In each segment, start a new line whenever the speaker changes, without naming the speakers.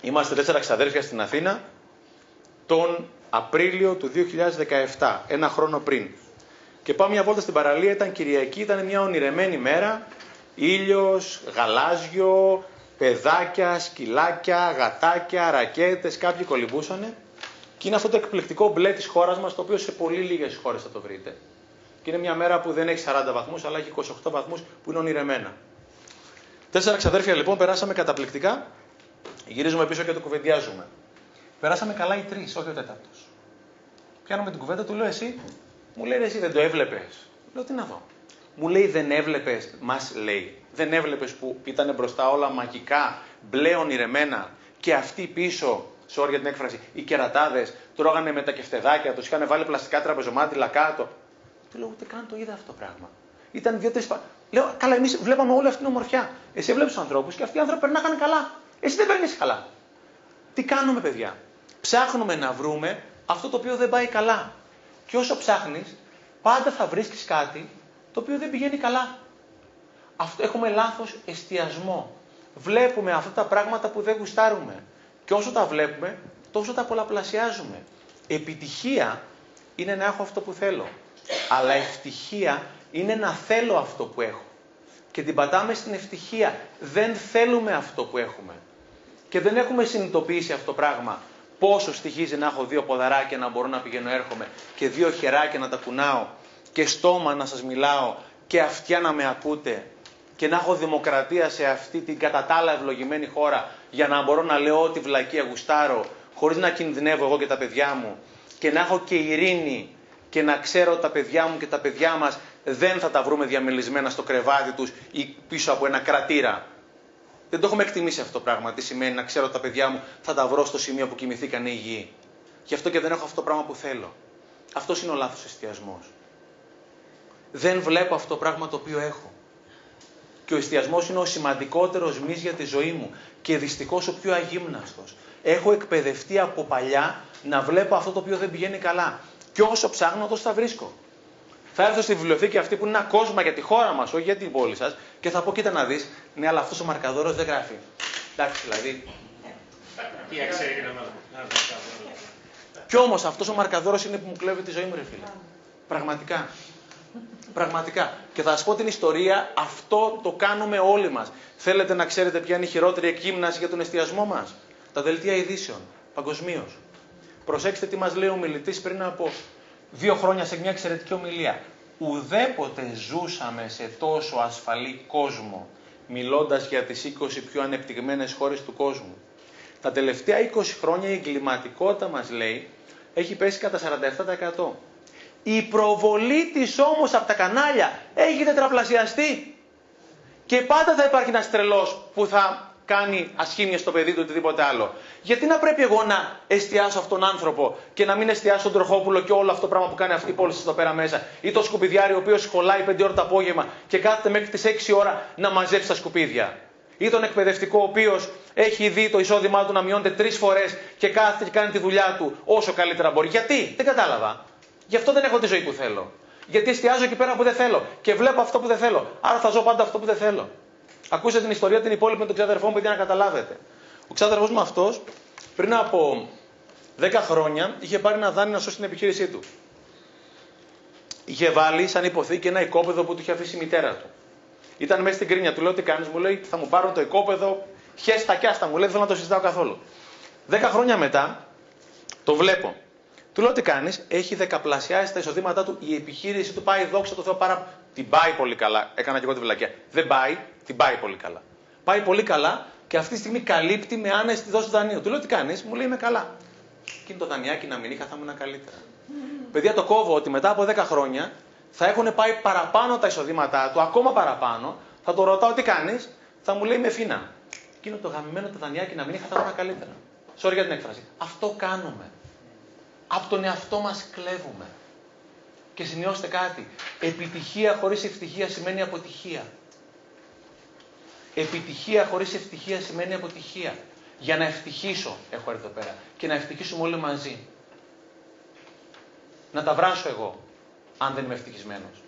Είμαστε τέσσερα ξαδέρφια στην Αθήνα τον Απρίλιο του 2017, ένα χρόνο πριν. Και πάμε μια βόλτα στην παραλία, ήταν Κυριακή, ήταν μια ονειρεμένη μέρα, ήλιος, γαλάζιο, παιδάκια, σκυλάκια, γατάκια, ρακέτες, κάποιοι κολυμπούσανε. Και είναι αυτό το εκπληκτικό μπλε της χώρας μας, το οποίο σε πολύ λίγες χώρες θα το βρείτε. Και είναι μια μέρα που δεν έχει 40 βαθμούς, αλλά έχει 28 βαθμούς που είναι ονειρεμένα. Τέσσερα ξαδέρφια λοιπόν περάσαμε καταπληκτικά. Γυρίζουμε πίσω και το κουβεντιάζουμε. Περάσαμε καλά οι τρεις, όχι ο τέταρτος. Πιάνουμε την κουβέντα, του λέω εσύ. Μου λέει εσύ δεν το έβλεπες. Λέω τι να δω. Μου λέει δεν έβλεπες, μας λέει, δεν έβλεπες που ήταν μπροστά όλα μαγικά, μπλε ονειρεμένα και αυτοί πίσω, σε όρια την έκφραση, οι κερατάδες τρώγανε με τα κεφτεδάκια τους, είχαν βάλει πλαστικά τραπεζομάτιλα κάτω. Του λέω ούτε καν το είδα αυτό το πράγμα. Ήταν δύο-τρει. Λέω, καλά, εμείς βλέπαμε όλη αυτή την ομορφιά. Εσύ βλέπει τους ανθρώπους και αυτοί οι άνθρωποι περνάγανε καλά. Εσύ δεν παίρνεις καλά. Τι κάνουμε, παιδιά; Ψάχνουμε να βρούμε αυτό το οποίο δεν πάει καλά. Και όσο ψάχνεις, πάντα θα βρίσκεις κάτι το οποίο δεν πηγαίνει καλά. Αυτό, έχουμε λάθος εστιασμό. Βλέπουμε αυτά τα πράγματα που δεν γουστάρουμε. Και όσο τα βλέπουμε, τόσο τα πολλαπλασιάζουμε. Επιτυχία είναι να έχω αυτό που θέλω. Αλλά ευτυχία είναι να θέλω αυτό που έχω. Και την πατάμε στην ευτυχία. Δεν θέλουμε αυτό που έχουμε. Και δεν έχουμε συνειδητοποιήσει αυτό το πράγμα. Πόσο στοιχίζει να έχω δύο ποδαράκια να μπορώ να πηγαίνω έρχομαι και δύο χεράκια να τα κουνάω και στόμα να σας μιλάω και αυτιά να με ακούτε και να έχω δημοκρατία σε αυτή την κατά τα άλλα ευλογημένη χώρα για να μπορώ να λέω ό,τι βλακία γουστάρω χωρίς να κινδυνεύω εγώ και τα παιδιά μου και να έχω και ειρήνη και να ξέρω τα παιδιά μου και τα παιδιά μας δεν θα τα βρούμε διαμελισμένα στο κρεβάτι τους ή πίσω από ένα κρατήρα. Δεν το έχουμε εκτιμήσει αυτό το πράγμα. Τι σημαίνει να ξέρω τα παιδιά μου θα τα βρω στο σημείο που κοιμηθήκαν υγιεί. Γι' αυτό και δεν έχω αυτό το πράγμα που θέλω. Αυτός είναι ο λάθος εστιασμός. Δεν βλέπω αυτό το πράγμα το οποίο έχω. Και ο εστιασμός είναι ο σημαντικότερος μυς για τη ζωή μου και δυστυχώς ο πιο αγύμναστος. Έχω εκπαιδευτεί από παλιά να βλέπω αυτό το οποίο δεν πηγαίνει καλά. Και όσο ψάχνω, τόσο θα βρίσκω. Θα έρθω στη βιβλιοθήκη αυτή που είναι ένα κόσμο για τη χώρα μας, όχι για την πόλη σας, και θα πω: Κοίτα να δεις, ναι, αλλά αυτός ο μαρκαδόρος δεν γράφει. Εντάξει, δηλαδή. Τι αξία Κι όμως αυτός ο μαρκαδόρος είναι που μου κλέβει τη ζωή μου, ρε φίλε. Πραγματικά. Πραγματικά. Και θα σας πω την ιστορία, αυτό το κάνουμε όλοι μας. Θέλετε να ξέρετε ποια είναι η χειρότερη εκγύμναση για τον εστιασμό μας; Τα δελτία ειδήσεων. Παγκοσμίως. Προσέξτε τι μας λέει ο μιλητής πριν από δύο χρόνια σε μια εξαιρετική ομιλία. Ουδέποτε ζούσαμε σε τόσο ασφαλή κόσμο, μιλώντας για τις 20 πιο ανεπτυγμένες χώρες του κόσμου. Τα τελευταία 20 χρόνια η εγκληματικότητα μας λέει έχει πέσει κατά 47%. Η προβολή της όμως από τα κανάλια έχει τετραπλασιαστεί. Και πάντα θα υπάρχει ένας τρελός που θα κάνει ασχήμια στο παιδί του οτιδήποτε άλλο. Γιατί να πρέπει εγώ να εστιάσω αυτόν τον άνθρωπο και να μην εστιάσω τον τροχόπουλο και όλο αυτό το πράγμα που κάνει αυτή η πόλη εδώ πέρα μέσα. Ή το σκουπιδιάρι ο οποίος σχολάει 5 ώρα το απόγευμα και κάθεται μέχρι τις 6 ώρα να μαζέψει τα σκουπίδια. Ή τον εκπαιδευτικό ο οποίος έχει δει το εισόδημά του να μειώνεται τρεις φορές και κάθεται και κάνει τη δουλειά του όσο καλύτερα μπορεί. Γιατί, δεν κατάλαβα. Γι' αυτό δεν έχω τη ζωή που θέλω. Γιατί εστιάζω εκεί πέρα που δεν θέλω και βλέπω αυτό που δεν θέλω. Άρα θα ζω πάντα αυτό που δεν θέλω. Ακούσατε την ιστορία την υπόλοιπη με τον ξάδερφό μου, γιατί να καταλάβετε. Ο ξάδερφός μου αυτός πριν από 10 χρόνια είχε πάρει ένα δάνειο να σώσει την επιχείρησή του. Είχε βάλει σαν υποθήκη ένα οικόπεδο που του είχε αφήσει η μητέρα του. Ήταν μέσα στην κρίνια του, λέω τι κάνεις, μου λέει θα μου πάρουν το οικόπεδο, χέστα κι άστα, μου λέει δεν θέλω να το συζητάω καθόλου. Δέκα χρόνια μετά το βλέπω. Του λέω τι κάνεις, έχει δεκαπλασιάσει τα εισοδήματά του, η επιχείρηση του πάει δόξα τω Θεώ πάρα. Την πάει πολύ καλά. Έκανα και εγώ τη βλακία. Δεν πάει, την πάει πολύ καλά. Πάει πολύ καλά και αυτή τη στιγμή καλύπτει με άνεση τη δόση δανείου. Του λέω τι κάνεις, μου λέει είμαι καλά. Εκείνο το δανειάκι να μην είχα, θα ήμουν καλύτερα. Mm. Παιδιά, το κόβω ότι μετά από 10 χρόνια θα έχουν πάει παραπάνω τα εισοδήματά του, ακόμα παραπάνω. Θα το ρωτάω τι κάνεις, θα μου λέει με φίνα. Εκείνο το γαμημένο το δανειάκι να μην είχα, θα ήμουν καλύτερα. Sorry για την έκφραση. Αυτό κάνουμε. Από τον εαυτό μας κλέβουμε. Και σημειώστε κάτι. Επιτυχία χωρίς ευτυχία σημαίνει αποτυχία. Επιτυχία χωρίς ευτυχία σημαίνει αποτυχία. Για να ευτυχήσω, έχω έρθει εδώ πέρα, και να ευτυχήσουμε όλοι μαζί. Να τα βράσω εγώ, αν δεν είμαι ευτυχισμένος.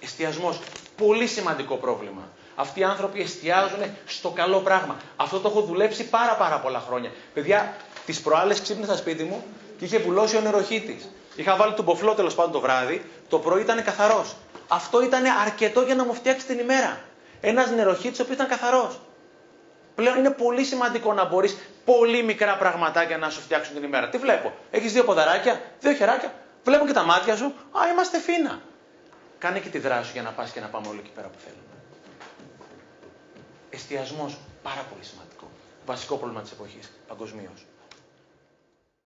Εστιασμός. Πολύ σημαντικό πρόβλημα. Αυτοί οι άνθρωποι εστιάζουν στο καλό πράγμα. Αυτό το έχω δουλέψει πάρα πάρα πολλά χρόνια. Παιδιά, τις προάλλες ξύπνησα σπίτι μου και είχε βουλώσει ο νεροχήτη. Είχα βάλει τον ποφλό τέλος πάντων το βράδυ, το πρωί ήταν καθαρός. Αυτό ήταν αρκετό για να μου φτιάξει την ημέρα. Ένας νεροχήτη ο οποίος ήταν καθαρός. Πλέον είναι πολύ σημαντικό να μπορείς πολύ μικρά πραγματάκια να σου φτιάξουν την ημέρα. Τι βλέπω, έχεις δύο ποδαράκια, δύο χεράκια, βλέπω και τα μάτια σου. Α, είμαστε φίνα. Κάνε και τη δράση σου για να πας και να πάμε όλοι εκεί πέρα που θέλουμε. Εστιασμός, πάρα πολύ σημαντικό. Βασικό πρόβλημα της εποχής παγκοσμίως.